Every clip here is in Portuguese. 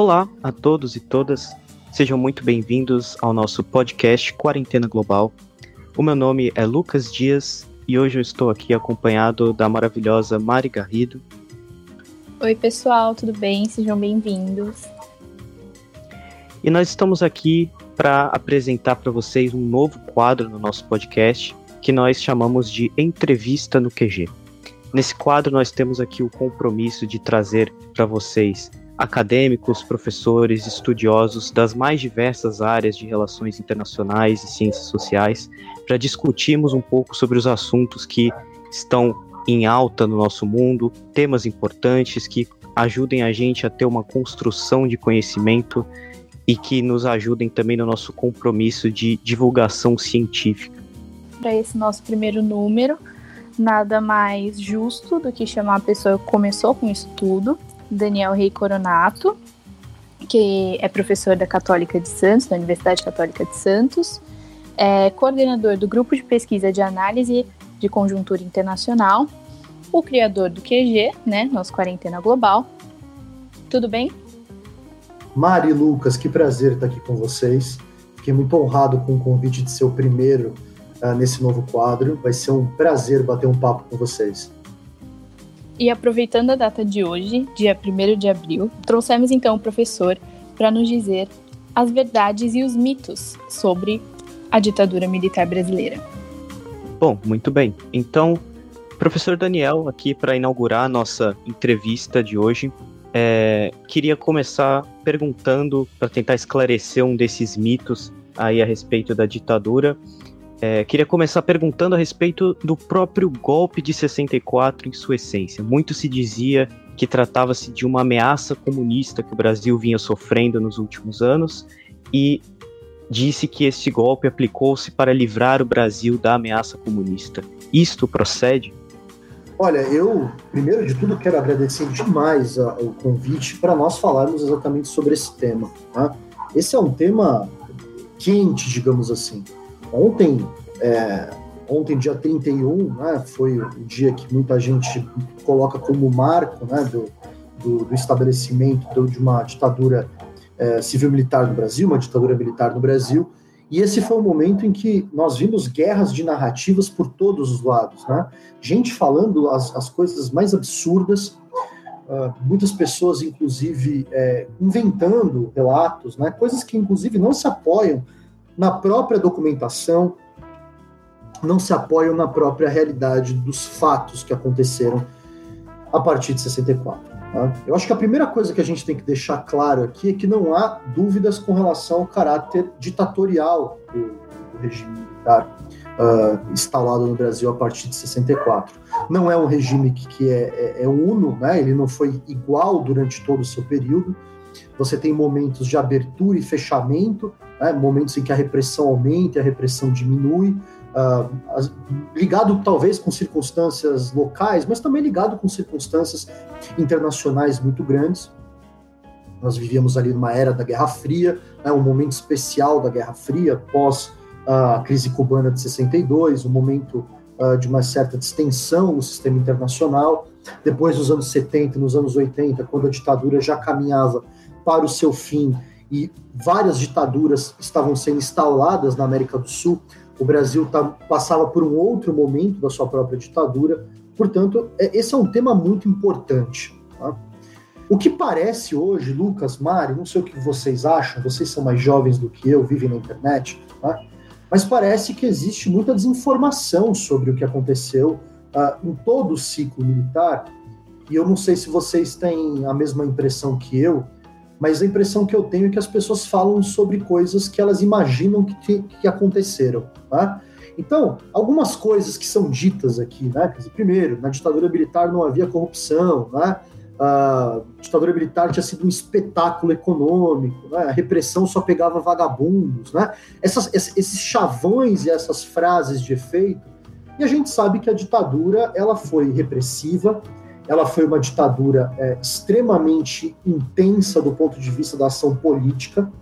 Olá a todos e todas, sejam muito bem-vindos ao nosso podcast Quarentena Global. O meu nome é Lucas Dias e hoje eu estou aqui acompanhado da maravilhosa Mari Garrido. Oi, pessoal, tudo bem? Sejam bem-vindos. E nós estamos aqui para apresentar para vocês um novo quadro no nosso podcast que nós chamamos de Entrevista no QG. Nesse quadro, nós temos aqui o compromisso de trazer para vocês acadêmicos, professores, estudiosos das mais diversas áreas de relações internacionais e ciências sociais para discutirmos um pouco sobre os assuntos que estão em alta no nosso mundo, temas importantes que ajudem a gente a ter uma construção de conhecimento e que nos ajudem também no nosso compromisso de divulgação científica. Para esse nosso primeiro número, nada mais justo do que chamar a pessoa que começou com isso tudo Daniel Rei Coronato, que é professor da Católica de Santos, da Universidade Católica de Santos, é coordenador do Grupo de Pesquisa de Análise de Conjuntura Internacional, o criador do QG, né, nosso Quarentena Global. Tudo bem? Mari Lucas, que prazer estar aqui com vocês. Fiquei muito honrado com o convite de ser o primeiro uh, nesse novo quadro. Vai ser um prazer bater um papo com vocês. E aproveitando a data de hoje, dia 1 de abril, trouxemos então o professor para nos dizer as verdades e os mitos sobre a ditadura militar brasileira. Bom, muito bem. Então, professor Daniel, aqui para inaugurar a nossa entrevista de hoje, é, queria começar perguntando, para tentar esclarecer um desses mitos aí a respeito da ditadura, é, queria começar perguntando a respeito do próprio golpe de 64 em sua essência. Muito se dizia que tratava-se de uma ameaça comunista que o Brasil vinha sofrendo nos últimos anos e disse que este golpe aplicou-se para livrar o Brasil da ameaça comunista. Isto procede? Olha, eu, primeiro de tudo, quero agradecer demais a, o convite para nós falarmos exatamente sobre esse tema. Tá? Esse é um tema quente, digamos assim. Ontem, é, ontem dia 31, né, foi o dia que muita gente coloca como marco né, do, do, do estabelecimento de uma ditadura é, civil-militar no Brasil, uma ditadura militar no Brasil, e esse foi o momento em que nós vimos guerras de narrativas por todos os lados, né? Gente falando as, as coisas mais absurdas, uh, muitas pessoas, inclusive, é, inventando relatos, né? Coisas que, inclusive, não se apoiam na própria documentação, não se apoiam na própria realidade dos fatos que aconteceram a partir de 64. Tá? Eu acho que a primeira coisa que a gente tem que deixar claro aqui é que não há dúvidas com relação ao caráter ditatorial do, do regime militar uh, instalado no Brasil a partir de 64. Não é um regime que, que é, é, é uno, né? ele não foi igual durante todo o seu período. Você tem momentos de abertura e fechamento, né, momentos em que a repressão aumenta e a repressão diminui, uh, as, ligado talvez com circunstâncias locais, mas também ligado com circunstâncias internacionais muito grandes. Nós vivíamos ali numa era da Guerra Fria, né, um momento especial da Guerra Fria, pós a crise cubana de 62, um momento uh, de uma certa distensão no sistema internacional. Depois dos anos 70 nos anos 80, quando a ditadura já caminhava para o seu fim e várias ditaduras estavam sendo instaladas na América do Sul. O Brasil tá, passava por um outro momento da sua própria ditadura. Portanto, é, esse é um tema muito importante. Tá? O que parece hoje, Lucas, Mari, não sei o que vocês acham, vocês são mais jovens do que eu, vivem na internet, tá? mas parece que existe muita desinformação sobre o que aconteceu uh, em todo o ciclo militar. E eu não sei se vocês têm a mesma impressão que eu, mas a impressão que eu tenho é que as pessoas falam sobre coisas que elas imaginam que, que aconteceram. Tá? Então, algumas coisas que são ditas aqui, né? Dizer, primeiro, na ditadura militar não havia corrupção, né? A ditadura militar tinha sido um espetáculo econômico, né? a repressão só pegava vagabundos, né? Essas, esses chavões e essas frases de efeito, e a gente sabe que a ditadura ela foi repressiva, ela foi uma ditadura é, extremamente intensa do ponto de vista da ação política.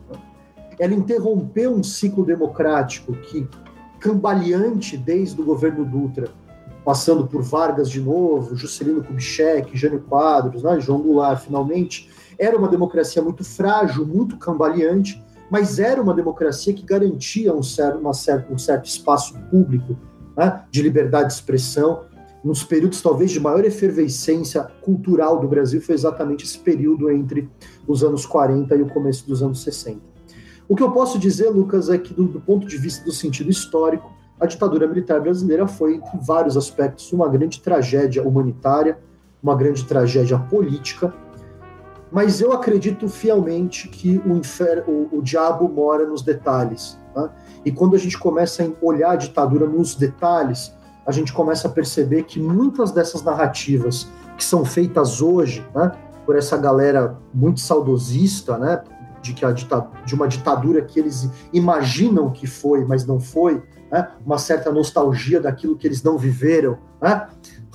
Ela interrompeu um ciclo democrático que, cambaleante desde o governo Dutra, passando por Vargas de novo, Juscelino Kubitschek, Jânio Quadros, né, João Goulart, finalmente. Era uma democracia muito frágil, muito cambaleante, mas era uma democracia que garantia um certo, uma certo, um certo espaço público né, de liberdade de expressão. Nos períodos talvez de maior efervescência cultural do Brasil, foi exatamente esse período entre os anos 40 e o começo dos anos 60. O que eu posso dizer, Lucas, é que do, do ponto de vista do sentido histórico, a ditadura militar brasileira foi, em vários aspectos, uma grande tragédia humanitária, uma grande tragédia política, mas eu acredito fielmente que o, infer... o, o diabo mora nos detalhes. Tá? E quando a gente começa a olhar a ditadura nos detalhes, a gente começa a perceber que muitas dessas narrativas que são feitas hoje, né, por essa galera muito saudosista, né, de que a de uma ditadura que eles imaginam que foi, mas não foi, né, uma certa nostalgia daquilo que eles não viveram, né,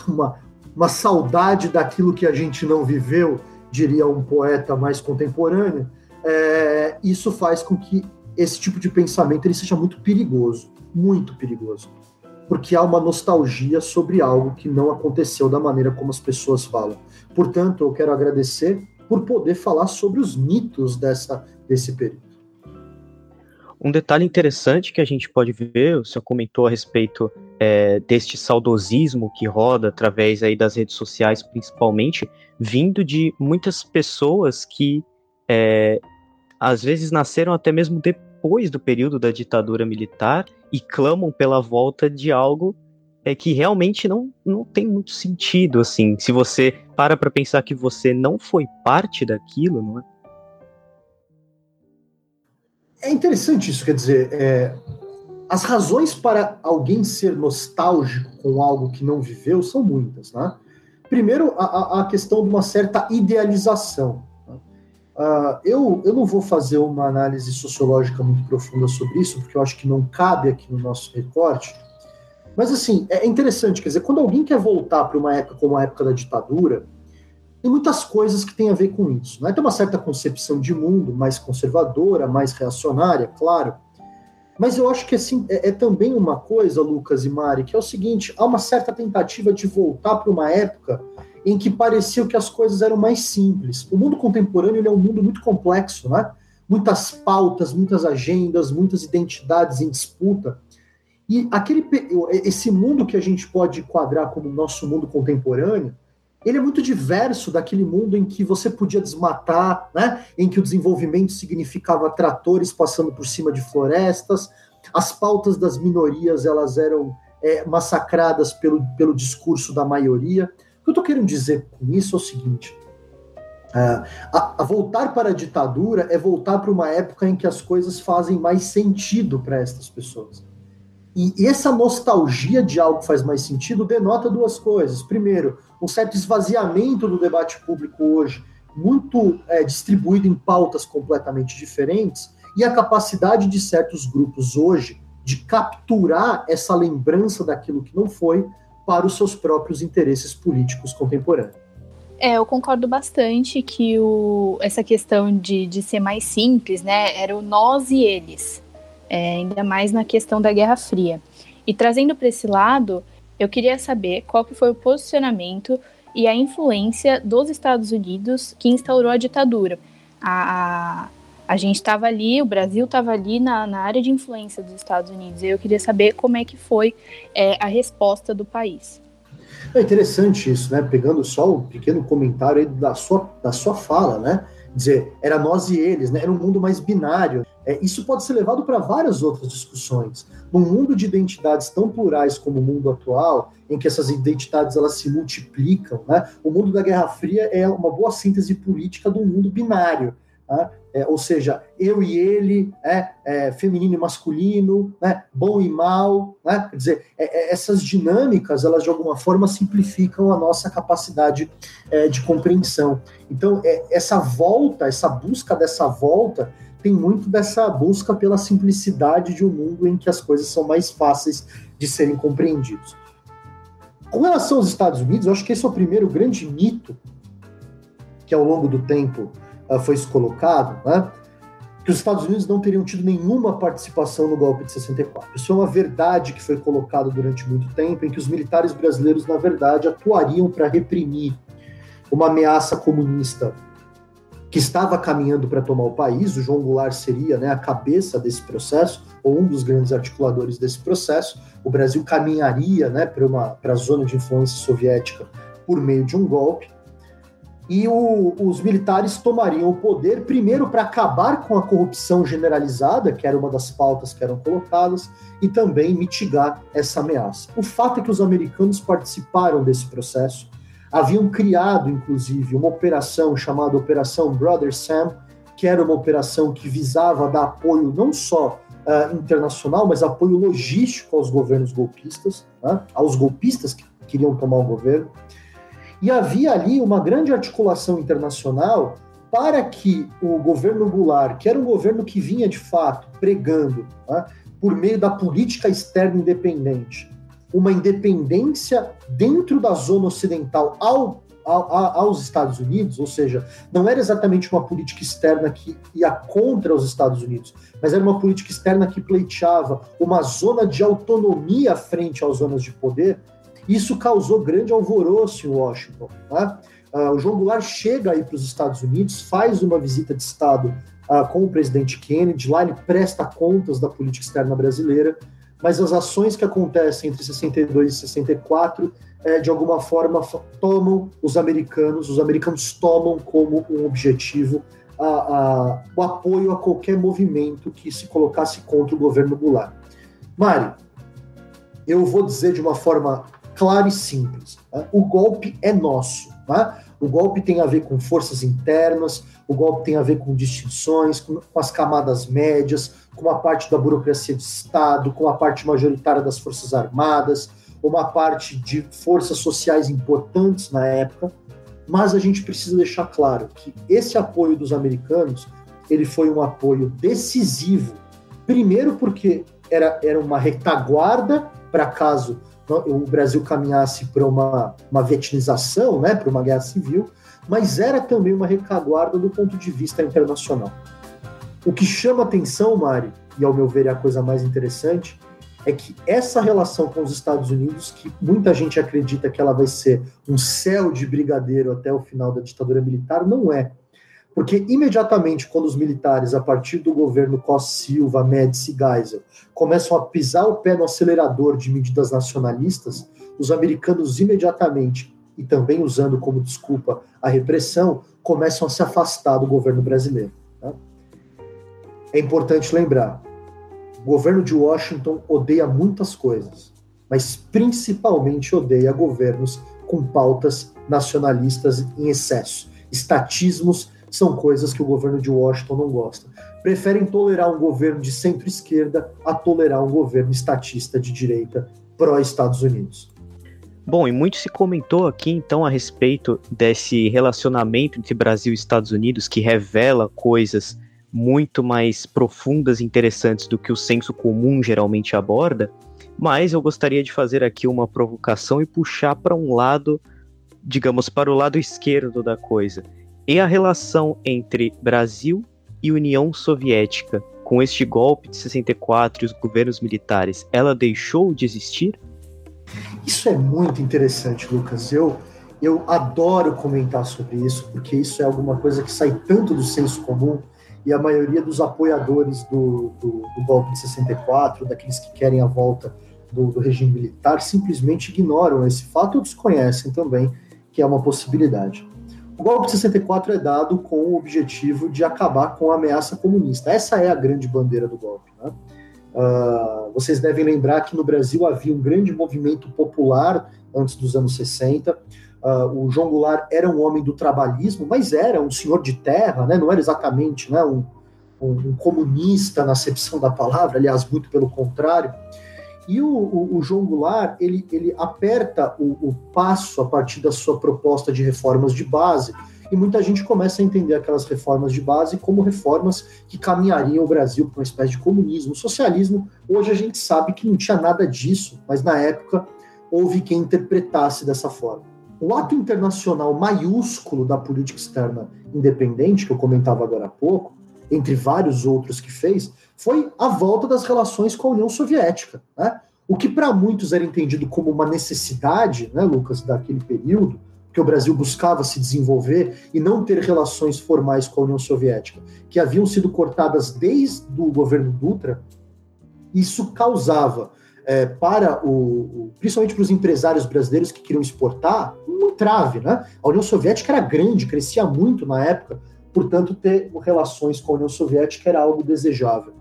uma, uma saudade daquilo que a gente não viveu, diria um poeta mais contemporâneo, é, isso faz com que esse tipo de pensamento ele seja muito perigoso, muito perigoso, porque há uma nostalgia sobre algo que não aconteceu da maneira como as pessoas falam. Portanto, eu quero agradecer por poder falar sobre os mitos dessa, desse período. Um detalhe interessante que a gente pode ver, o senhor comentou a respeito é, deste saudosismo que roda através aí das redes sociais, principalmente, vindo de muitas pessoas que é, às vezes nasceram até mesmo depois do período da ditadura militar e clamam pela volta de algo é, que realmente não, não tem muito sentido, assim, se você para para pensar que você não foi parte daquilo, não é? É interessante isso, quer dizer, é, as razões para alguém ser nostálgico com algo que não viveu são muitas, né? Primeiro, a, a questão de uma certa idealização. Uh, eu, eu não vou fazer uma análise sociológica muito profunda sobre isso, porque eu acho que não cabe aqui no nosso recorte. Mas, assim, é interessante, quer dizer, quando alguém quer voltar para uma época como a época da ditadura, tem muitas coisas que têm a ver com isso. Né? Tem uma certa concepção de mundo mais conservadora, mais reacionária, claro. Mas eu acho que assim, é, é também uma coisa, Lucas e Mari, que é o seguinte: há uma certa tentativa de voltar para uma época em que parecia que as coisas eram mais simples. O mundo contemporâneo é um mundo muito complexo, né? Muitas pautas, muitas agendas, muitas identidades em disputa. E aquele, esse mundo que a gente pode enquadrar como nosso mundo contemporâneo, ele é muito diverso daquele mundo em que você podia desmatar, né? em que o desenvolvimento significava tratores passando por cima de florestas, as pautas das minorias elas eram é, massacradas pelo, pelo discurso da maioria. Eu estou querendo dizer com isso é o seguinte: é, a, a, voltar para a ditadura é voltar para uma época em que as coisas fazem mais sentido para estas pessoas. E essa nostalgia de algo que faz mais sentido denota duas coisas. Primeiro, um certo esvaziamento do debate público hoje, muito é, distribuído em pautas completamente diferentes, e a capacidade de certos grupos hoje de capturar essa lembrança daquilo que não foi para os seus próprios interesses políticos contemporâneos. É, eu concordo bastante que o, essa questão de, de ser mais simples, né, era o nós e eles, é, ainda mais na questão da Guerra Fria. E trazendo para esse lado, eu queria saber qual que foi o posicionamento e a influência dos Estados Unidos que instaurou a ditadura. A, a, a gente estava ali, o Brasil estava ali na, na, área de influência dos Estados Unidos. E eu queria saber como é que foi é, a resposta do país. É interessante isso, né? Pegando só um pequeno comentário da sua, da sua fala, né? dizer, era nós e eles, né? era um mundo mais binário. É, isso pode ser levado para várias outras discussões. Num mundo de identidades tão plurais como o mundo atual, em que essas identidades elas se multiplicam, né? o mundo da Guerra Fria é uma boa síntese política do mundo binário. Né? É, ou seja, eu e ele, é, é, feminino e masculino, né, bom e mal, né, quer dizer, é, é, essas dinâmicas, elas de alguma forma simplificam a nossa capacidade é, de compreensão. Então, essa volta, essa busca dessa volta, tem muito dessa busca pela simplicidade de um mundo em que as coisas são mais fáceis de serem compreendidos. Com relação aos Estados Unidos, eu acho que esse é o primeiro grande mito que ao longo do tempo uh, foi colocado, né? que os Estados Unidos não teriam tido nenhuma participação no golpe de 64. Isso é uma verdade que foi colocada durante muito tempo, em que os militares brasileiros, na verdade, atuariam para reprimir uma ameaça comunista que estava caminhando para tomar o país. O João Goulart seria né, a cabeça desse processo, ou um dos grandes articuladores desse processo. O Brasil caminharia né, para a zona de influência soviética por meio de um golpe e o, os militares tomariam o poder, primeiro, para acabar com a corrupção generalizada, que era uma das pautas que eram colocadas, e também mitigar essa ameaça. O fato é que os americanos participaram desse processo, haviam criado, inclusive, uma operação chamada Operação Brother Sam, que era uma operação que visava dar apoio não só uh, internacional, mas apoio logístico aos governos golpistas, né, aos golpistas que queriam tomar o governo. E havia ali uma grande articulação internacional para que o governo Goulart, que era um governo que vinha de fato pregando, né, por meio da política externa independente, uma independência dentro da zona ocidental ao, ao, aos Estados Unidos, ou seja, não era exatamente uma política externa que ia contra os Estados Unidos, mas era uma política externa que pleiteava uma zona de autonomia frente às zonas de poder, isso causou grande alvoroço em Washington. Tá? Uh, o João Goulart chega aí para os Estados Unidos, faz uma visita de Estado uh, com o presidente Kennedy, lá ele presta contas da política externa brasileira, mas as ações que acontecem entre 62 e 64, é, de alguma forma, tomam os americanos, os americanos tomam como um objetivo a, a, o apoio a qualquer movimento que se colocasse contra o governo Goulart. Mário, eu vou dizer de uma forma claro e simples. Tá? O golpe é nosso. Tá? O golpe tem a ver com forças internas, o golpe tem a ver com distinções, com, com as camadas médias, com uma parte da burocracia do Estado, com a parte majoritária das Forças Armadas, uma parte de forças sociais importantes na época. Mas a gente precisa deixar claro que esse apoio dos americanos ele foi um apoio decisivo, primeiro porque era, era uma retaguarda para caso o Brasil caminhasse para uma, uma vietinização, né, para uma guerra civil, mas era também uma recaguarda do ponto de vista internacional. O que chama atenção, Mari, e ao meu ver é a coisa mais interessante, é que essa relação com os Estados Unidos, que muita gente acredita que ela vai ser um céu de brigadeiro até o final da ditadura militar, não é. Porque imediatamente quando os militares, a partir do governo Costa Silva, Médici e Geisel, começam a pisar o pé no acelerador de medidas nacionalistas, os americanos imediatamente, e também usando como desculpa a repressão, começam a se afastar do governo brasileiro. Tá? É importante lembrar, o governo de Washington odeia muitas coisas, mas principalmente odeia governos com pautas nacionalistas em excesso, estatismos são coisas que o governo de Washington não gosta. Preferem tolerar um governo de centro-esquerda a tolerar um governo estatista de direita pró-Estados Unidos. Bom, e muito se comentou aqui então a respeito desse relacionamento entre Brasil e Estados Unidos que revela coisas muito mais profundas e interessantes do que o senso comum geralmente aborda, mas eu gostaria de fazer aqui uma provocação e puxar para um lado, digamos, para o lado esquerdo da coisa. E a relação entre Brasil e União Soviética, com este golpe de 64 e os governos militares, ela deixou de existir? Isso é muito interessante, Lucas. Eu, eu adoro comentar sobre isso, porque isso é alguma coisa que sai tanto do senso comum e a maioria dos apoiadores do, do, do golpe de 64, daqueles que querem a volta do, do regime militar, simplesmente ignoram esse fato ou desconhecem também que é uma possibilidade. O golpe de 64 é dado com o objetivo de acabar com a ameaça comunista. Essa é a grande bandeira do golpe. Né? Uh, vocês devem lembrar que no Brasil havia um grande movimento popular antes dos anos 60. Uh, ah, o João Goulart era um homem do trabalhismo, mas era um senhor de terra, né? não era exatamente né, um, um, um comunista na acepção da palavra, aliás, muito pelo contrário. E o, o, o, João Goulart, ele, ele aperta o, o, passo a partir da sua proposta de reformas de base, e muita gente começa a entender aquelas reformas de base como reformas que caminhariam o Brasil para uma espécie de comunismo. Socialismo, hoje a gente sabe que não tinha nada disso, mas na época houve quem interpretasse dessa forma. O ato internacional maiúsculo da política externa independente, que eu comentava agora há pouco, entre vários outros que fez, foi a volta das relações com a União Soviética. Né? O que para muitos era entendido como uma necessidade, né, Lucas, daquele período, que o Brasil buscava se desenvolver e não ter relações formais com a União Soviética, que haviam sido cortadas desde o governo Dutra, isso causava é, para o, principalmente para os empresários brasileiros que queriam exportar um entrave, né? A União Soviética era grande, crescia muito na época, portanto ter relações com a União Soviética era algo desejável.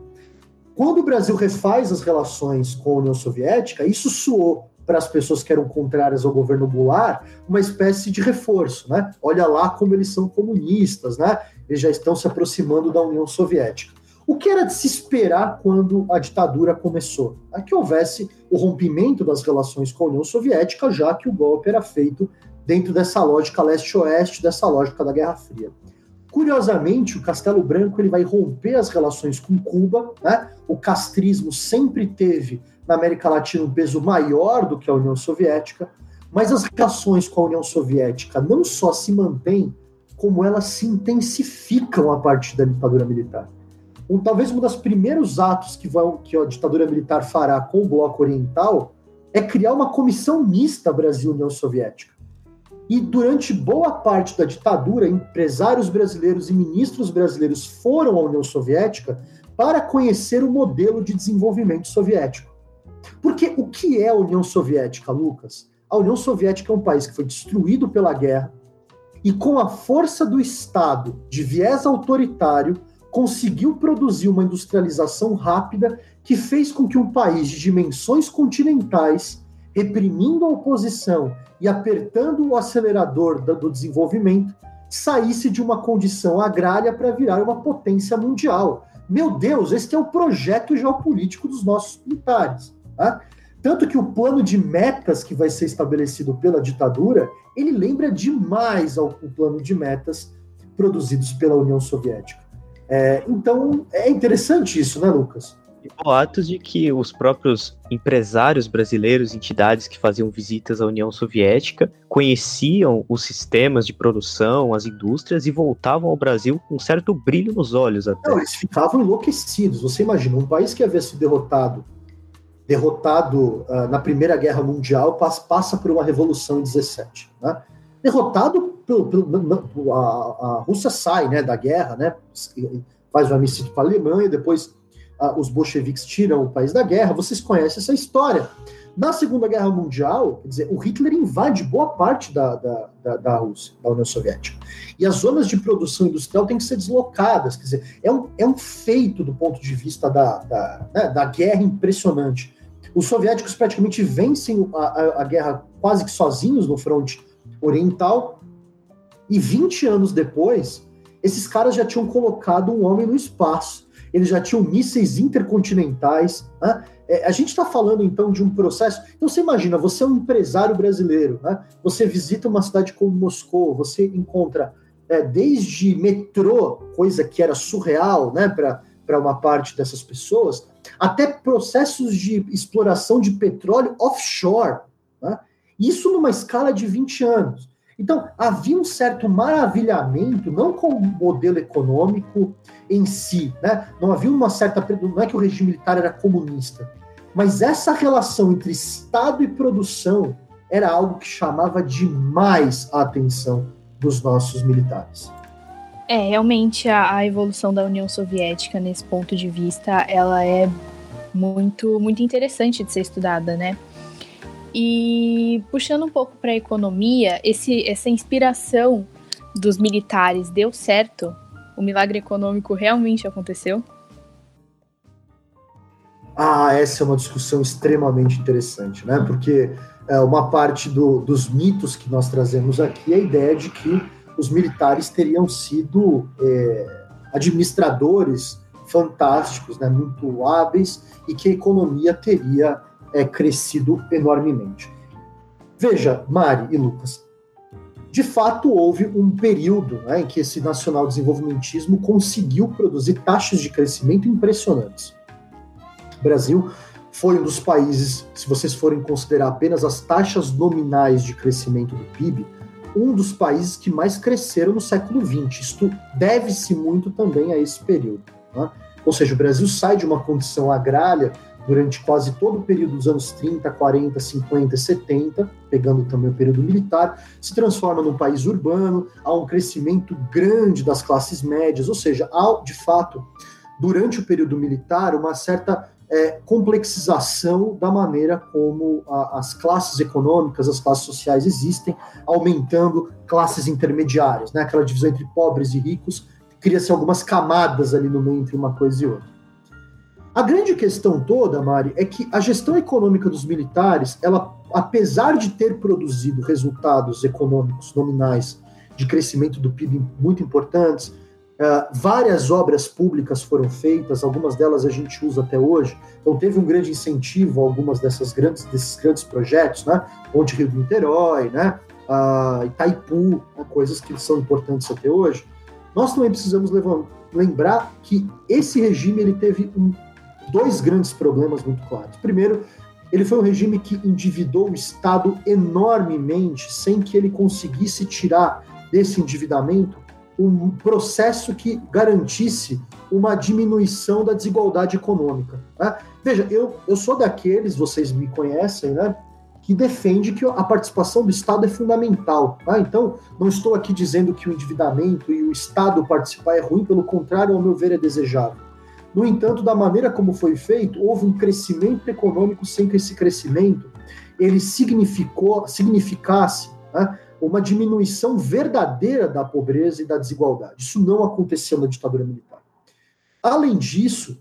Quando o Brasil refaz as relações com a União Soviética, isso soou para as pessoas que eram contrárias ao governo Goulart uma espécie de reforço, né? Olha lá como eles são comunistas, né? Eles já estão se aproximando da União Soviética. O que era de se esperar quando a ditadura começou? É que houvesse o rompimento das relações com a União Soviética, já que o golpe era feito dentro dessa lógica leste-oeste, dessa lógica da Guerra Fria. Curiosamente, o Castelo Branco ele vai romper as relações com Cuba. Né? O castrismo sempre teve na América Latina um peso maior do que a União Soviética, mas as relações com a União Soviética não só se mantêm, como elas se intensificam a partir da ditadura militar. Um, talvez um dos primeiros atos que, vão, que a ditadura militar fará com o Bloco Oriental é criar uma comissão mista Brasil-União Soviética e durante boa parte da ditadura, empresários brasileiros e ministros brasileiros foram à União Soviética para conhecer o modelo de desenvolvimento soviético. Porque o que é a União Soviética, Lucas? A União Soviética é um país que foi destruído pela guerra e, com a força do Estado de viés autoritário, conseguiu produzir uma industrialização rápida que fez com que um país de dimensões continentais, reprimindo a oposição e apertando o acelerador do desenvolvimento, saísse de uma condição agrária para virar uma potência mundial. Meu Deus, este é o projeto geopolítico dos nossos militares. Tá? Tanto que o plano de metas que vai ser estabelecido pela ditadura, ele lembra demais ao plano de metas produzidos pela União Soviética. É, então, é interessante isso, né, Lucas? Boatos de que os próprios empresários brasileiros, entidades que faziam visitas à União Soviética, conheciam os sistemas de produção, as indústrias e voltavam ao Brasil com um certo brilho nos olhos até. Não, eles ficavam enlouquecidos. Você imagina, um país que havia sido derrotado, derrotado uh, na Primeira Guerra Mundial, passa, por uma revolução em 17. Né? Derrotado, pelo, pelo, a, a Rússia sai né, da guerra, né, faz um armistício para a Alemanha, depois os bolcheviques tiram o país da guerra, vocês conhecem essa história. Na Segunda Guerra Mundial, dizer, o Hitler invade boa parte da, da, da, da Rússia, da União Soviética. E as zonas de produção industrial têm que ser deslocadas. Quer dizer, é um, é um feito do ponto de vista da, da, né, da guerra impressionante. Os soviéticos praticamente vencem a, a, a guerra quase que sozinhos no fronte oriental. E 20 anos depois, esses caras já tinham colocado um homem no espaço eles já tinham mísseis intercontinentais. Né? É, a gente está falando então de um processo. Então você imagina, você é um empresário brasileiro, né? você visita uma cidade como Moscou, você encontra é, desde metrô, coisa que era surreal né, para uma parte dessas pessoas, até processos de exploração de petróleo offshore. Né? Isso numa escala de 20 anos. Então, havia um certo maravilhamento, não com o modelo econômico em si, né? não havia uma certa. Não é que o regime militar era comunista, mas essa relação entre Estado e produção era algo que chamava demais a atenção dos nossos militares. É, realmente a, a evolução da União Soviética nesse ponto de vista, ela é muito, muito interessante de ser estudada, né? E puxando um pouco para a economia, esse, essa inspiração dos militares deu certo? O milagre econômico realmente aconteceu? Ah, essa é uma discussão extremamente interessante, né? Porque é, uma parte do, dos mitos que nós trazemos aqui é a ideia de que os militares teriam sido é, administradores fantásticos, né, muito hábeis, e que a economia teria é, crescido enormemente. Veja, Mari e Lucas, de fato houve um período né, em que esse nacional desenvolvimentismo conseguiu produzir taxas de crescimento impressionantes. O Brasil foi um dos países, se vocês forem considerar apenas as taxas nominais de crescimento do PIB, um dos países que mais cresceram no século XX. Isto deve-se muito também a esse período. Né? Ou seja, o Brasil sai de uma condição agrária durante quase todo o período dos anos 30, 40, 50, 70, pegando também o período militar, se transforma num país urbano, há um crescimento grande das classes médias, ou seja, há de fato, durante o período militar, uma certa é, complexização da maneira como a, as classes econômicas, as classes sociais existem, aumentando classes intermediárias, né? aquela divisão entre pobres e ricos, cria-se algumas camadas ali no meio entre uma coisa e outra. A grande questão toda, Mari, é que a gestão econômica dos militares, ela, apesar de ter produzido resultados econômicos nominais de crescimento do PIB muito importantes, Uh, várias obras públicas foram feitas, algumas delas a gente usa até hoje. Então teve um grande incentivo a algumas dessas grandes, desses grandes projetos, né? Ponte Rio do Niterói, né? Uh, Itaipu, né? coisas que são importantes até hoje. Nós também precisamos levar, lembrar que esse regime ele teve um, dois grandes problemas muito claros. Primeiro, ele foi um regime que endividou o Estado enormemente, sem que ele conseguisse tirar desse endividamento um processo que garantisse uma diminuição da desigualdade econômica. Né? Veja, eu, eu sou daqueles, vocês me conhecem, né, que defende que a participação do Estado é fundamental. Tá? Então, não estou aqui dizendo que o endividamento e o Estado participar é ruim, pelo contrário, ao meu ver, é desejável. No entanto, da maneira como foi feito, houve um crescimento econômico sem que esse crescimento ele significou, significasse né, uma diminuição verdadeira da pobreza e da desigualdade. Isso não aconteceu na ditadura militar. Além disso,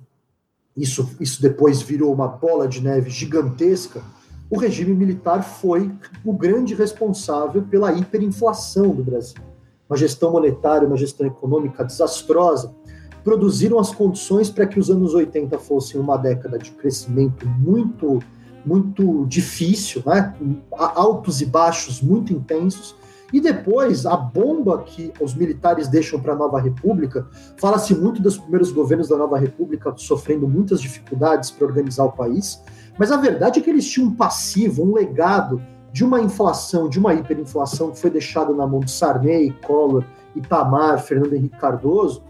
isso, isso depois virou uma bola de neve gigantesca. O regime militar foi o grande responsável pela hiperinflação do Brasil. Uma gestão monetária, uma gestão econômica desastrosa, produziram as condições para que os anos 80 fossem uma década de crescimento muito muito difícil, né? altos e baixos muito intensos. E depois, a bomba que os militares deixam para a Nova República, fala-se muito dos primeiros governos da Nova República sofrendo muitas dificuldades para organizar o país, mas a verdade é que eles tinham um passivo, um legado de uma inflação, de uma hiperinflação que foi deixada na mão de Sarney, Collor, Itamar, Fernando Henrique Cardoso,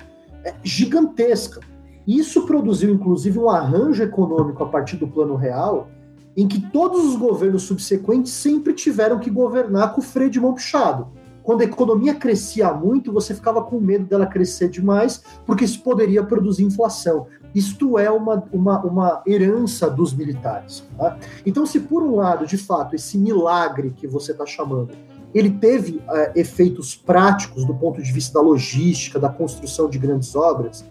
gigantesca. Isso produziu, inclusive, um arranjo econômico a partir do Plano Real, em que todos os governos subsequentes sempre tiveram que governar com o freio de mão puxado. Quando a economia crescia muito, você ficava com medo dela crescer demais, porque isso poderia produzir inflação. Isto é uma, uma, uma herança dos militares. Tá? Então, se por um lado, de fato, esse milagre que você está chamando, ele teve uh, efeitos práticos do ponto de vista da logística, da construção de grandes obras,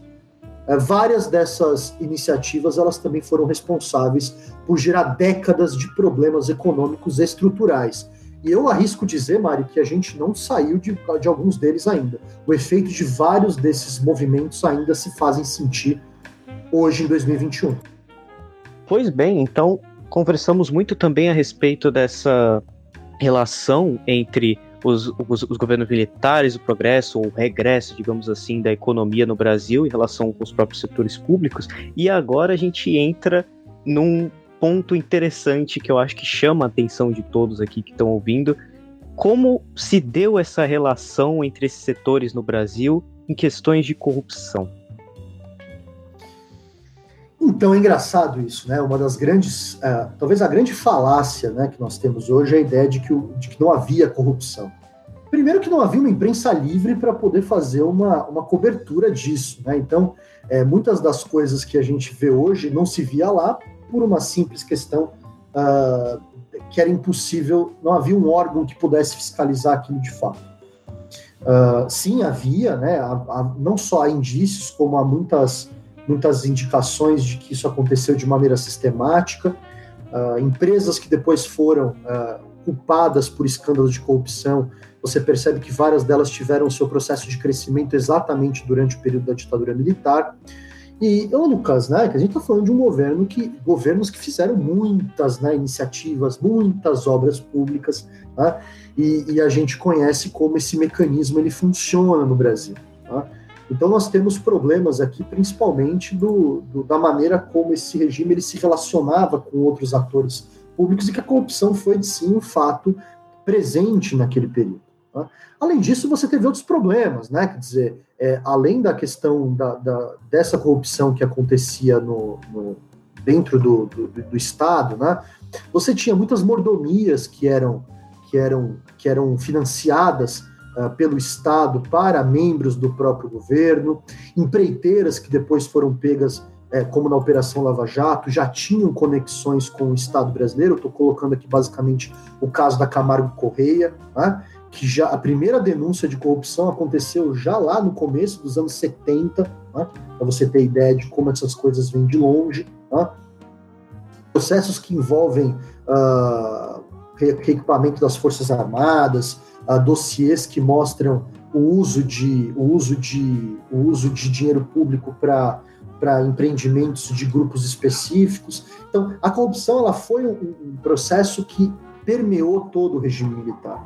é, várias dessas iniciativas elas também foram responsáveis por gerar décadas de problemas econômicos estruturais. E eu arrisco dizer, Mário, que a gente não saiu de, de alguns deles ainda. O efeito de vários desses movimentos ainda se fazem sentir hoje em 2021. Pois bem, então conversamos muito também a respeito dessa relação entre os, os, os, governos militares, o progresso ou o regresso, digamos assim, da economia no Brasil em relação com os próprios setores públicos. E agora a gente entra num ponto interessante que eu acho que chama a atenção de todos aqui que estão ouvindo. Como se deu essa relação entre esses setores no Brasil em questões de corrupção? Então é engraçado isso, né? Uma das grandes, uh, talvez a grande falácia né, que nós temos hoje é a ideia de que, o, de que não havia corrupção. Primeiro que não havia uma imprensa livre para poder fazer uma, uma cobertura disso, né? Então, é, muitas das coisas que a gente vê hoje não se via lá por uma simples questão uh, que era impossível, não havia um órgão que pudesse fiscalizar aquilo de fato. Uh, sim, havia, né? Há, há, não só há indícios, como há muitas muitas indicações de que isso aconteceu de maneira sistemática. Uh, empresas que depois foram uh, culpadas por escândalos de corrupção, você percebe que várias delas tiveram seu processo de crescimento exatamente durante o período da ditadura militar. E, Lucas, né, que a gente está falando de um governo que, governos que fizeram muitas né, iniciativas, muitas obras públicas, né, e, e, a gente conhece como esse mecanismo ele funciona no Brasil. Tá? Então nós temos problemas aqui, principalmente do, do, da maneira como esse regime ele se relacionava com outros atores públicos e que a corrupção foi sim um fato presente naquele período. Né? Além disso, você teve outros problemas, né? Quer dizer, é, além da questão da, da, dessa corrupção que acontecia no, no dentro do, do, do, Estado, né? Você tinha muitas mordomias que eram, que eram, que eram financiadas pelo Estado para membros do próprio governo, empreiteiras que depois foram pegas é, como na Operação Lava Jato, já tinham conexões com o Estado brasileiro. Estou colocando aqui basicamente o caso da Camargo Correia, né, que já a primeira denúncia de corrupção aconteceu já lá no começo dos anos 70, né, para você ter ideia de como essas coisas vêm de longe. Né. Processos que envolvem uh, reequipamento das Forças Armadas, uh, dossiês que mostram o uso de, o uso de, o uso de dinheiro público para para empreendimentos de grupos específicos. Então, a corrupção ela foi um, um processo que permeou todo o regime militar.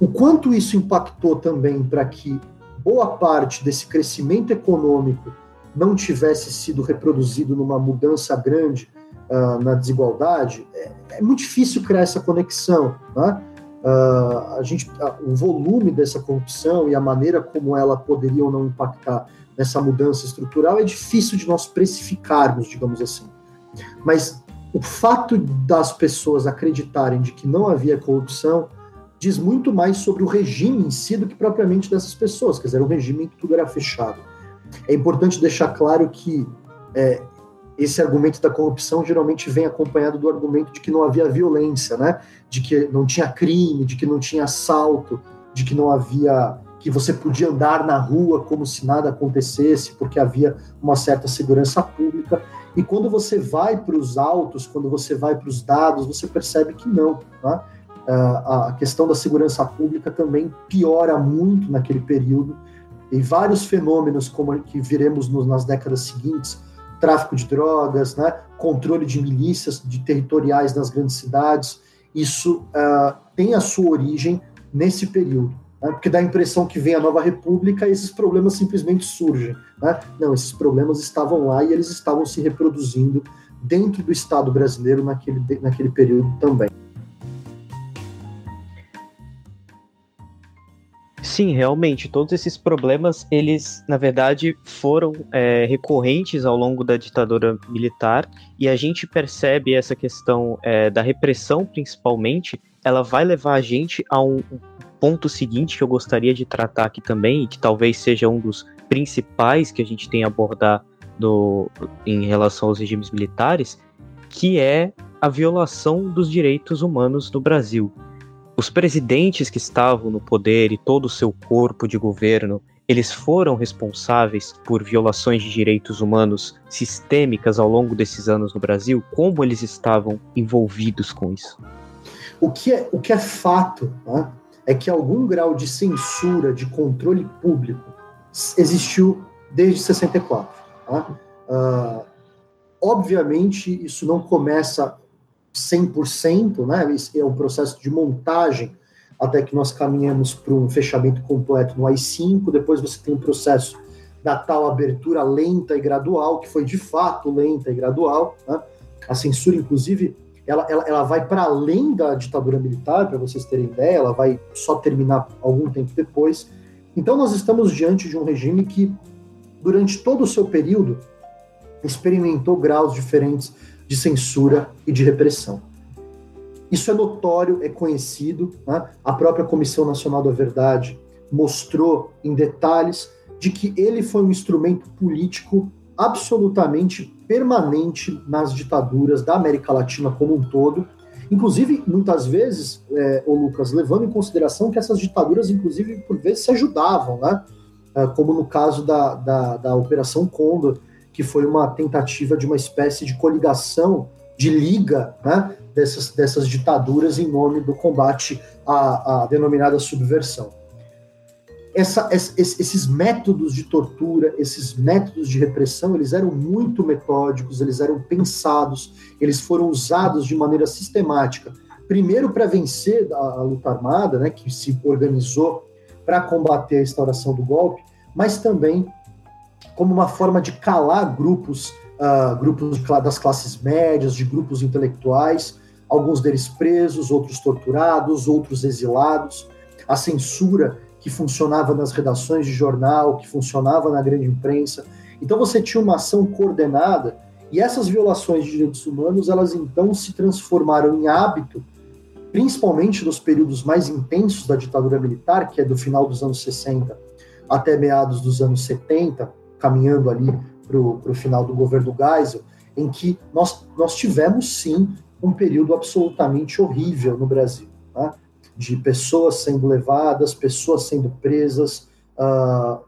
O quanto isso impactou também para que boa parte desse crescimento econômico não tivesse sido reproduzido numa mudança grande uh, na desigualdade, é, é, muito difícil criar essa conexão. Né? Uh, a gente, uh, o volume dessa corrupção e a maneira como ela poderia ou não impactar nessa mudança estrutural é difícil de nós precificarmos, digamos assim. Mas o fato das pessoas acreditarem de que não havia corrupção diz muito mais sobre o regime em si do que propriamente dessas pessoas, quer dizer, um regime em que tudo era fechado. É importante deixar claro que é, esse argumento da corrupção geralmente vem acompanhado do argumento de que não havia violência, né? De que não tinha crime, de que não tinha assalto, de que não havia que você podia andar na rua como se nada acontecesse, porque havia uma certa segurança pública. E quando você vai para os autos, quando você vai para os dados, você percebe que não. Tá? A questão da segurança pública também piora muito naquele período. E vários fenômenos, como que viremos nas décadas seguintes, tráfico de drogas, né, controle de milícias de territoriais nas grandes cidades, isso uh, tem a sua origem nesse período né? porque dá a impressão que vem a nova república e esses problemas simplesmente surgem. Né? Não, esses problemas estavam lá e eles estavam se reproduzindo dentro do Estado brasileiro naquele, naquele período também. Sim, realmente, todos esses problemas, eles, na verdade, foram é, recorrentes ao longo da ditadura militar, e a gente percebe essa questão é, da repressão, principalmente, ela vai levar a gente a um, ponto seguinte que eu gostaria de tratar aqui também, e que talvez seja um dos principais que a gente tem a abordar em relação aos regimes militares, que é a violação dos direitos humanos no Brasil. Os presidentes que estavam no poder e todo o seu corpo de governo, eles foram responsáveis por violações de direitos humanos sistêmicas ao longo desses anos no Brasil? Como eles estavam envolvidos com isso? O que é, o que é fato né, é que algum grau de censura, de controle público, existiu desde 64. Tá? Uh, obviamente, isso não começa 100%, né? Esse é um processo de montagem até que nós caminhamos para um fechamento completo no AI-5, depois você tem um processo da tal abertura lenta e gradual, que foi de fato lenta e gradual. Né? A censura, inclusive, ela, ela, ela vai para além da ditadura militar, para vocês terem ideia, ela vai só terminar algum tempo depois. Então, nós estamos diante de um regime que, durante todo o seu período, experimentou graus diferentes de censura e de repressão. Isso é notório, é conhecido. Né? A própria Comissão Nacional da Verdade mostrou em detalhes de que ele foi um instrumento político absolutamente permanente nas ditaduras da América Latina como um todo. Inclusive, muitas vezes, é, o Lucas, levando em consideração que essas ditaduras, inclusive, por vezes se ajudavam, né? É, como no caso da, da, da Operação Condor, que foi uma tentativa de uma espécie de coligação, de liga, né? Dessas, dessas ditaduras em nome do combate à, à denominada subversão essa, esses métodos de tortura, esses métodos de repressão, eles eram muito metódicos, eles eram pensados, eles foram usados de maneira sistemática. Primeiro para vencer a, a, luta armada, né, que se organizou para combater a instauração do golpe, mas também como uma forma de calar grupos, uh, grupos das classes médias, de grupos intelectuais, alguns deles presos, outros torturados, outros exilados a censura que funcionava nas redações de jornal, que funcionava na grande imprensa. Então você tinha uma ação coordenada e essas violações de direitos humanos, elas então se transformaram em hábito, principalmente nos períodos mais intensos da ditadura militar, que é do final dos anos 60 até meados dos anos 70, caminhando ali para o final do governo Geisel, em que nós, nós tivemos sim um período absolutamente horrível no Brasil, tá? de pessoas sendo levadas, pessoas sendo presas, uh,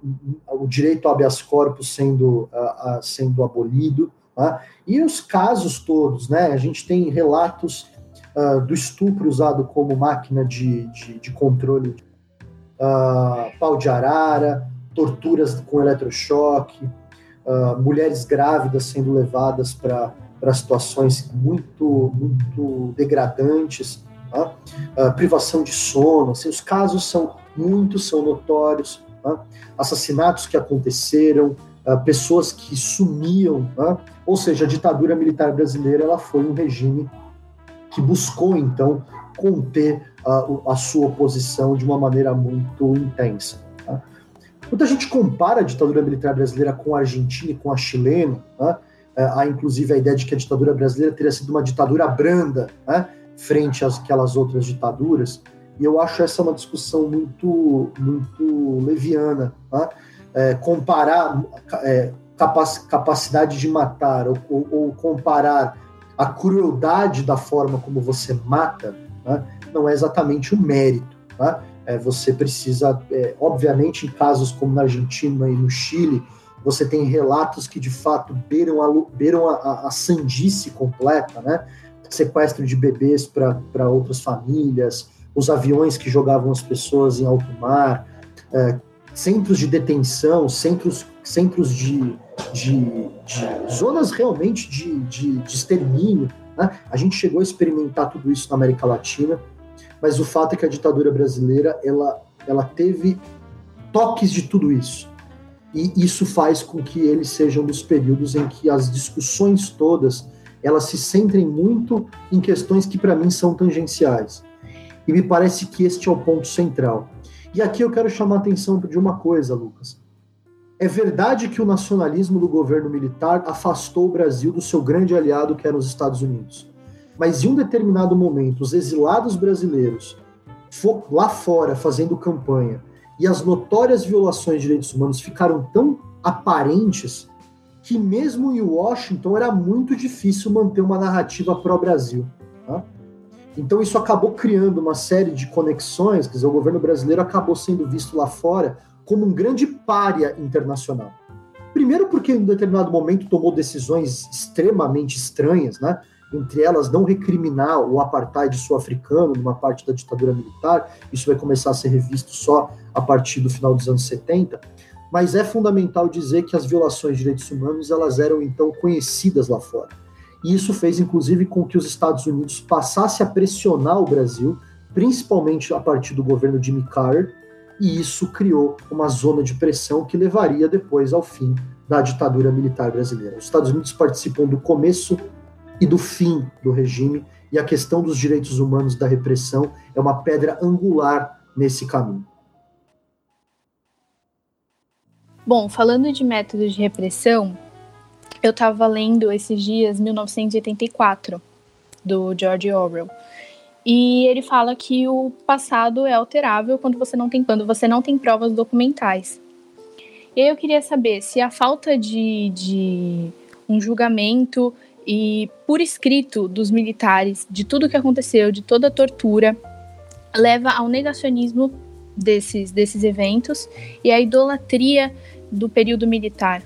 o direito ao habeas corpus sendo, uh, uh, sendo abolido, tá? e os casos todos, né? A gente tem relatos do estupro usado como máquina de, de, de controle, pau de arara, torturas com eletrochoque, mulheres grávidas sendo levadas para situações muito, muito degradantes, uh, privação de sono. Assim, os casos são muitos, são notórios. Tá? Assassinatos que aconteceram, uh, pessoas que sumiam. Tá? Ou seja, a ditadura militar brasileira ela foi um regime que buscou, então, conter uh, a sua oposição de uma maneira muito intensa. Tá? Quando a gente compara a ditadura militar brasileira com a argentina e com a chilena, tá? É, há inclusive a ideia de que a ditadura brasileira teria sido uma ditadura branda, né, frente àquelas outras ditaduras, e eu acho essa uma discussão muito, muito leviana. Né? É, comparar é, capac, capacidade de matar ou, ou, ou, comparar a crueldade da forma como você mata né, não é exatamente o um mérito. Né? É, você precisa, é, obviamente, em casos como na Argentina e no Chile, você tem relatos que de fato beiram a, beiram a, a sandice completa, né? Sequestro de bebês para outras famílias, os aviões que jogavam as pessoas em alto mar, é, centros de detenção, centros, centros de, de, de zonas realmente de, de, de extermínio. Né? A gente chegou a experimentar tudo isso na América Latina, mas o fato é que a ditadura brasileira ela, ela teve toques de tudo isso e isso faz com que eles sejam dos períodos em que as discussões todas elas se centrem muito em questões que para mim são tangenciais. E me parece que este é o ponto central. E aqui eu quero chamar a atenção de uma coisa, Lucas. É verdade que o nacionalismo do governo militar afastou o Brasil do seu grande aliado, que eram os Estados Unidos. Mas em um determinado momento, os exilados brasileiros lá fora fazendo campanha e as notórias violações de direitos humanos ficaram tão aparentes que mesmo em Washington era muito difícil manter uma narrativa pró-Brasil. Tá? Então isso acabou criando uma série de conexões, quer dizer, o governo brasileiro acabou sendo visto lá fora como um grande pária internacional. Primeiro porque em um determinado momento tomou decisões extremamente estranhas, né? Entre elas não recriminar o apartheid sul-africano numa parte da ditadura militar, isso vai começar a ser revisto só a partir do final dos anos 70, mas é fundamental dizer que as violações de direitos humanos elas eram então conhecidas lá fora. E isso fez inclusive com que os Estados Unidos passassem a pressionar o Brasil, principalmente a partir do governo Jimmy Carter, e isso criou uma zona de pressão que levaria depois ao fim da ditadura militar brasileira. Os Estados Unidos participam do começo e do fim do regime, e a questão dos direitos humanos da repressão é uma pedra angular nesse caminho. Bom, falando de métodos de repressão, eu estava lendo esses dias 1984, do George Orwell. E ele fala que o passado é alterável quando você não tem, quando você não tem provas documentais. E eu queria saber se a falta de, de um julgamento e por escrito dos militares de tudo que aconteceu, de toda a tortura, leva ao negacionismo desses, desses eventos e à idolatria do período militar.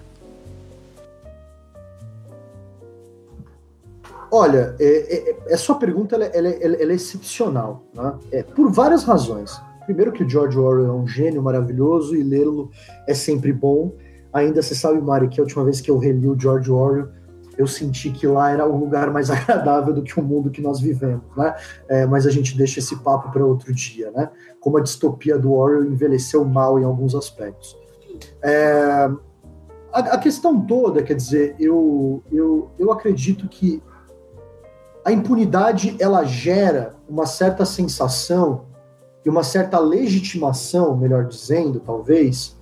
Olha, é, é, é sua pergunta ela, ela, ela, ela é excepcional, né? é, por várias razões. Primeiro que o George Orwell é um gênio maravilhoso e lê-lo é sempre bom. Ainda você sabe, Mari, que a última vez que eu reli o George Orwell, eu senti que lá era um lugar mais agradável do que o mundo que nós vivemos, né? É, mas a gente deixa esse papo para outro dia, né? Como a distopia do Orwell envelheceu mal em alguns aspectos. É, a, a, questão toda, quer dizer, eu, eu, eu acredito que a impunidade ela gera uma certa sensação e uma certa legitimação, melhor dizendo, talvez,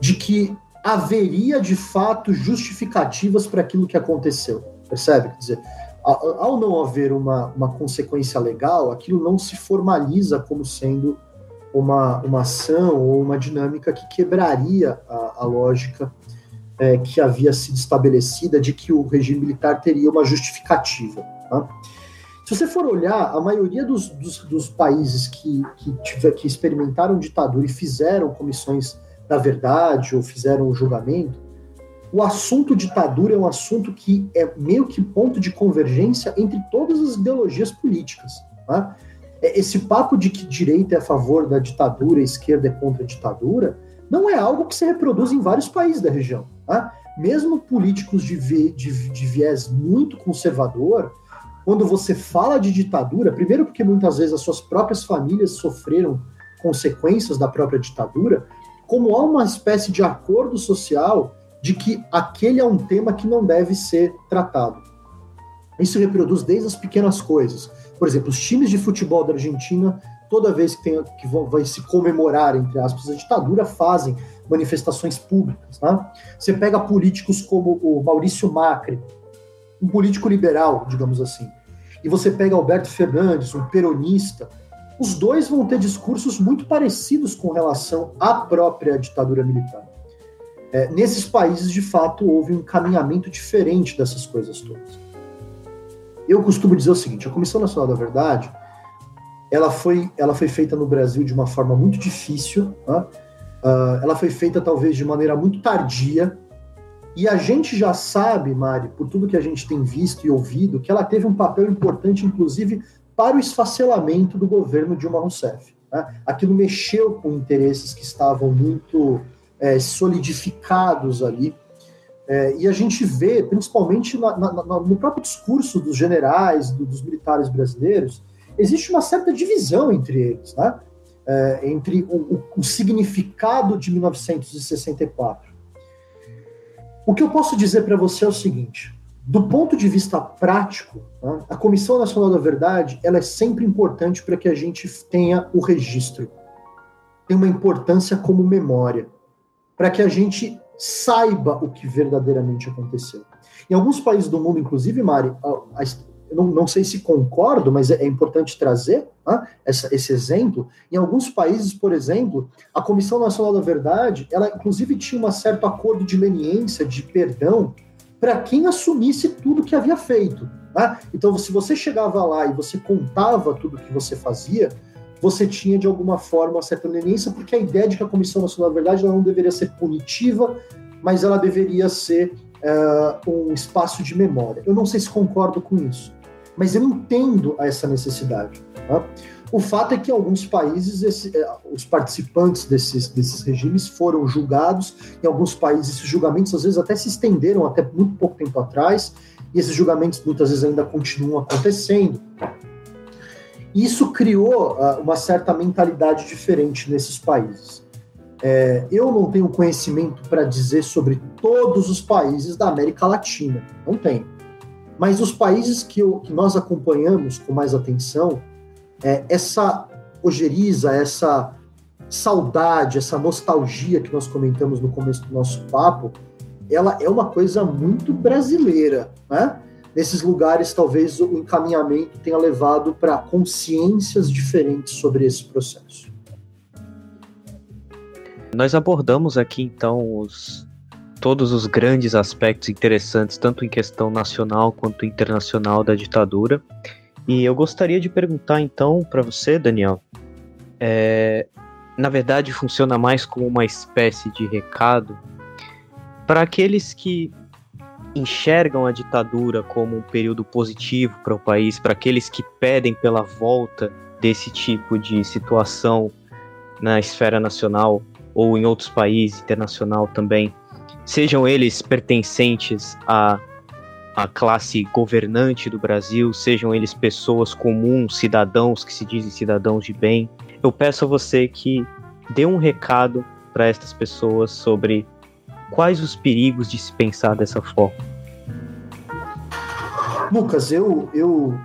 de que haveria de fato justificativas para aquilo que aconteceu. Percebe? Quer dizer, ao não haver uma, uma consequência legal, aquilo não se formaliza como sendo uma, uma ação ou uma dinâmica que quebraria a, a lógica é, que havia sido estabelecida de que o regime militar teria uma justificativa. Tá? Se você for olhar, a maioria dos, dos, dos países que, que, tiver, que experimentaram ditadura e fizeram comissões da verdade ou fizeram o julgamento, o assunto ditadura é um assunto que é meio que ponto de convergência entre todas as ideologias políticas. Tá? É, esse papo de que direita é a favor da ditadura, esquerda é contra a ditadura, não é algo que se reproduz em vários países da região. Tá? Mesmo políticos de, vi, de, de viés muito conservador, quando você fala de ditadura, primeiro porque muitas vezes as suas próprias famílias sofreram consequências da própria ditadura, como há uma espécie de acordo social de que aquele é um tema que não deve ser tratado. Isso reproduz desde as pequenas coisas. Por exemplo, os times de futebol da Argentina, toda vez que, tem, que vão, vai se comemorar, entre aspas, a ditadura, fazem manifestações públicas. Tá? Você pega políticos como o Maurício Macri, um político liberal, digamos assim, e você pega Alberto Fernandes, um peronista, os dois vão ter discursos muito parecidos com relação à própria ditadura militar. É, nesses países, de fato, houve um encaminhamento diferente dessas coisas todas. Eu costumo dizer o seguinte: a Comissão Nacional da Verdade, ela foi, ela foi feita no Brasil de uma forma muito difícil, né? uh, ela foi feita talvez de maneira muito tardia, e a gente já sabe, Mari, por tudo que a gente tem visto e ouvido, que ela teve um papel importante, inclusive, para o esfacelamento do governo Dilma Rousseff. Né? Aquilo mexeu com interesses que estavam muito é, solidificados ali é, e a gente vê, principalmente na, na, no próprio discurso dos generais, do, dos militares brasileiros, existe uma certa divisão entre eles, né? É, entre o, o, significado de 1964. O que eu posso dizer para você é o seguinte: do ponto de vista prático, né, a Comissão Nacional da Verdade ela é sempre importante para que a gente tenha o registro, tem uma importância como memória, para que a gente saiba o que verdadeiramente aconteceu. Em alguns países do mundo, inclusive, Mari, a, a, não, não, sei se concordo, mas é, é importante trazer né, essa, esse exemplo. Em alguns países, por exemplo, a Comissão Nacional da Verdade, ela inclusive tinha um certo acordo de leniência, de perdão, para quem assumisse tudo que havia feito. Né? Então, se você chegava lá e você contava tudo que você fazia, você tinha de alguma forma certa leniência, porque a ideia de que a Comissão Nacional da Verdade não deveria ser punitiva, mas ela deveria ser um espaço de memória. Eu não sei se concordo com isso, mas eu entendo essa necessidade. Tá? O fato é que em alguns países esse, eh, os participantes desses, desses regimes foram julgados, em alguns países esses julgamentos às vezes até se estenderam até muito pouco tempo atrás, e esses julgamentos muitas vezes ainda continuam acontecendo. Isso criou uh, uma certa mentalidade diferente nesses países. É, eu não tenho conhecimento para dizer sobre todos os países da América Latina, não tenho. Mas os países que, eu, que nós acompanhamos com mais atenção, é, essa ojeriza, essa saudade, essa nostalgia que nós comentamos no começo do nosso papo, ela é uma coisa muito brasileira, né? nesses lugares talvez o encaminhamento tenha levado para consciências diferentes sobre esse processo. Nós abordamos aqui então os, todos os grandes aspectos interessantes, tanto em questão nacional quanto internacional da ditadura. E eu gostaria de perguntar então para você, Daniel, é, na verdade funciona mais como uma espécie de recado para aqueles que enxergam a ditadura como um período positivo para o país, para aqueles que pedem pela volta desse tipo de situação na esfera nacional ou em outros países, internacional também, sejam eles pertencentes à, à classe governante do Brasil, sejam eles pessoas comuns, cidadãos que se dizem cidadãos de bem, eu peço a você que dê um recado para estas pessoas sobre quais os perigos de se pensar dessa forma? Lucas, eu, eu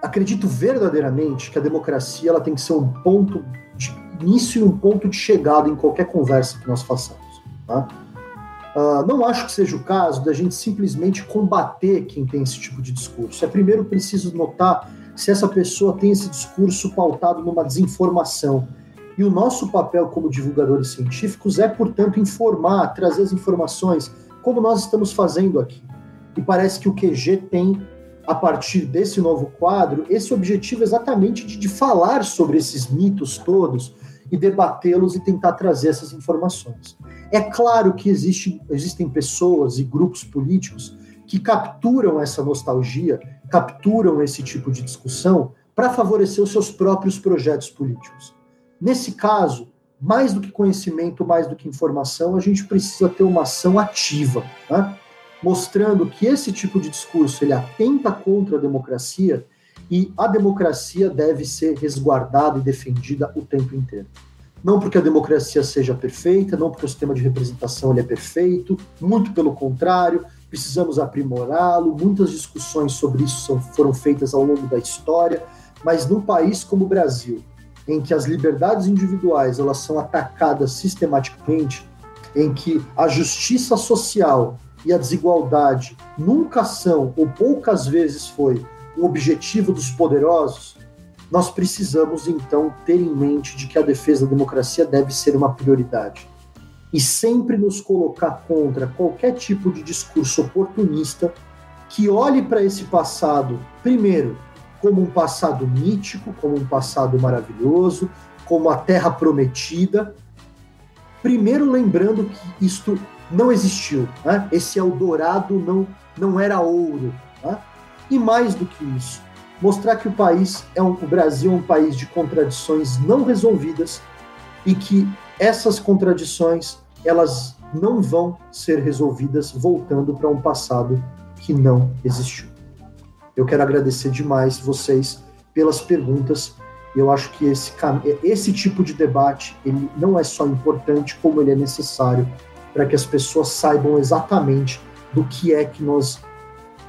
acredito verdadeiramente que a democracia ela tem que ser um ponto de início e um ponto de chegada em qualquer conversa que nós façamos. Tá? Uh, não acho que seja o caso da gente simplesmente combater quem tem esse tipo de discurso. É primeiro preciso notar se essa pessoa tem esse discurso pautado numa desinformação. E o nosso papel como divulgadores científicos é, portanto, informar, trazer as informações, como nós estamos fazendo aqui. E parece que o QG tem, a partir desse novo quadro, esse objetivo exatamente de, de falar sobre esses mitos todos e debatê-los e tentar trazer essas informações. É claro que existe, existem pessoas e grupos políticos que capturam essa nostalgia, capturam esse tipo de discussão para favorecer os seus próprios projetos políticos. Nesse caso, mais do que conhecimento, mais do que informação, a gente precisa ter uma ação ativa, né? mostrando que esse tipo de discurso ele atenta contra a democracia e a democracia deve ser resguardada e defendida o tempo inteiro. Não porque a democracia seja perfeita, não porque o sistema de representação ele é perfeito, muito pelo contrário, precisamos aprimorá-lo. Muitas discussões sobre isso são, foram feitas ao longo da história, mas num país como o Brasil, em que as liberdades individuais elas são atacadas sistematicamente, em que a justiça social e a desigualdade nunca são ou poucas vezes foi o objetivo dos poderosos, nós precisamos então ter em mente de que a defesa da democracia deve ser uma prioridade e sempre nos colocar contra qualquer tipo de discurso oportunista que olhe para esse passado, primeiro, como um passado mítico, como um passado maravilhoso, como a terra prometida. Primeiro, lembrando que isto não existiu, né? esse Eldorado não, não era ouro. Né? E mais do que isso, mostrar que o país é um, o Brasil é um país de contradições não resolvidas e que essas contradições elas não vão ser resolvidas voltando para um passado que não existiu. Eu quero agradecer demais vocês pelas perguntas. Eu acho que esse, esse tipo de debate ele não é só importante, como ele é necessário para que as pessoas saibam exatamente do que é que nós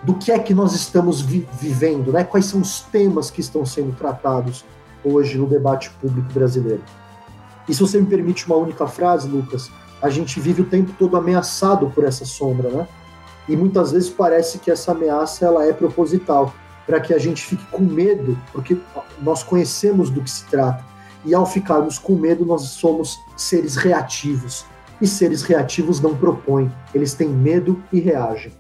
do que é que nós estamos vi vivendo, né? Quais são os temas que estão sendo tratados hoje no debate público brasileiro. E se você me permite uma única frase, Lucas, a gente vive o tempo todo ameaçado por essa sombra, né? E muitas vezes parece que essa ameaça ela é proposital, para que a gente fique com medo, porque nós conhecemos do que se trata. E ao ficarmos com medo, nós somos seres reativos. E seres reativos não propõem, eles têm medo e reagem.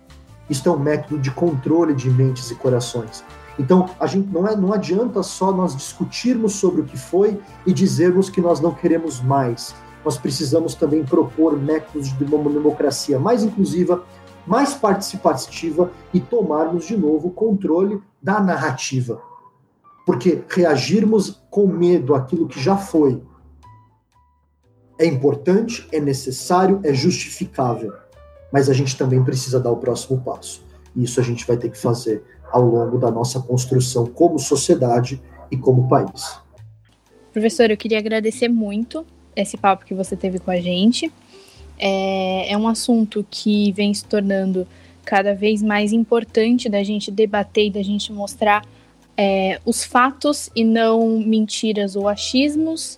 Isto é um método de controle de mentes e corações. Então, a gente não, é, não adianta só nós discutirmos sobre o que foi e dizermos que nós não queremos mais nós precisamos também propor métodos de uma democracia mais inclusiva, mais participativa e tomarmos de novo o controle da narrativa. Porque reagirmos com medo àquilo que já foi é importante, é necessário, é justificável. Mas a gente também precisa dar o próximo passo. E isso a gente vai ter que fazer ao longo da nossa construção como sociedade e como país. Professor, eu queria agradecer muito esse papo que você teve com a gente. É, é um assunto que vem se tornando cada vez mais importante da gente debater e da gente mostrar é, os fatos e não mentiras ou achismos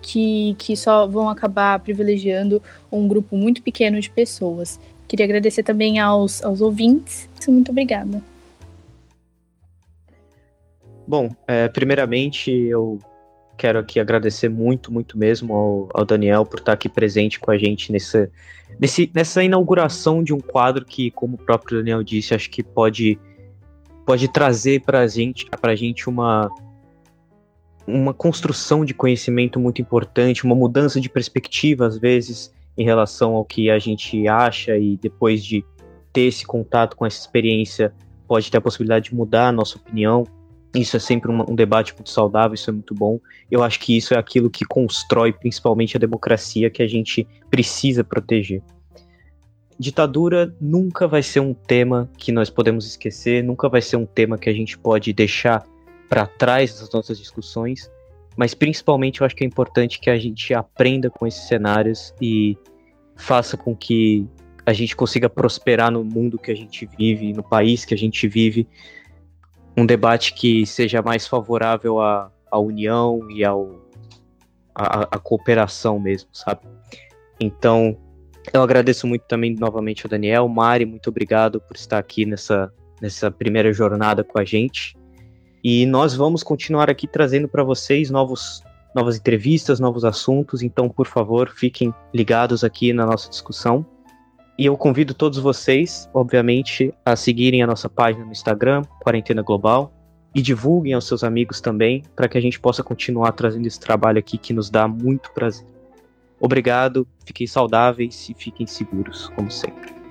que, que só vão acabar privilegiando um grupo muito pequeno de pessoas. Queria agradecer também aos, aos ouvintes. Muito obrigada. Bom, é, primeiramente eu quero aqui agradecer muito, muito mesmo ao, ao, Daniel por estar aqui presente com a gente nessa, nesse, nessa inauguração de um quadro que, como o próprio Daniel disse, acho que pode, pode trazer para a gente, a gente uma, uma construção de conhecimento muito importante, uma mudança de perspectiva, às vezes, em relação ao que a gente acha e depois de ter esse contato com essa experiência, pode ter a possibilidade de mudar a nossa opinião. Isso é sempre um, um, debate muito saudável, isso é muito bom. Eu acho que isso é aquilo que constrói principalmente a democracia que a gente precisa proteger. Ditadura nunca vai ser um tema que nós podemos esquecer, nunca vai ser um tema que a gente pode deixar para trás das nossas discussões, mas principalmente eu acho que é importante que a gente aprenda com esses cenários e faça com que a gente consiga prosperar no mundo que a gente vive, no país que a gente vive, um debate que seja mais favorável à, à união e ao, à, à cooperação mesmo, sabe? Então, eu agradeço muito também novamente ao Daniel. Mari, muito obrigado por estar aqui nessa, nessa primeira jornada com a gente. E nós vamos continuar aqui trazendo para vocês novos, novas entrevistas, novos assuntos. Então, por favor, fiquem ligados aqui na nossa discussão. E eu convido todos vocês, obviamente, a seguirem a nossa página no Instagram, Quarentena Global, e divulguem aos seus amigos também, para que a gente possa continuar trazendo esse trabalho aqui que nos dá muito prazer. Obrigado, fiquem saudáveis e fiquem seguros, como sempre.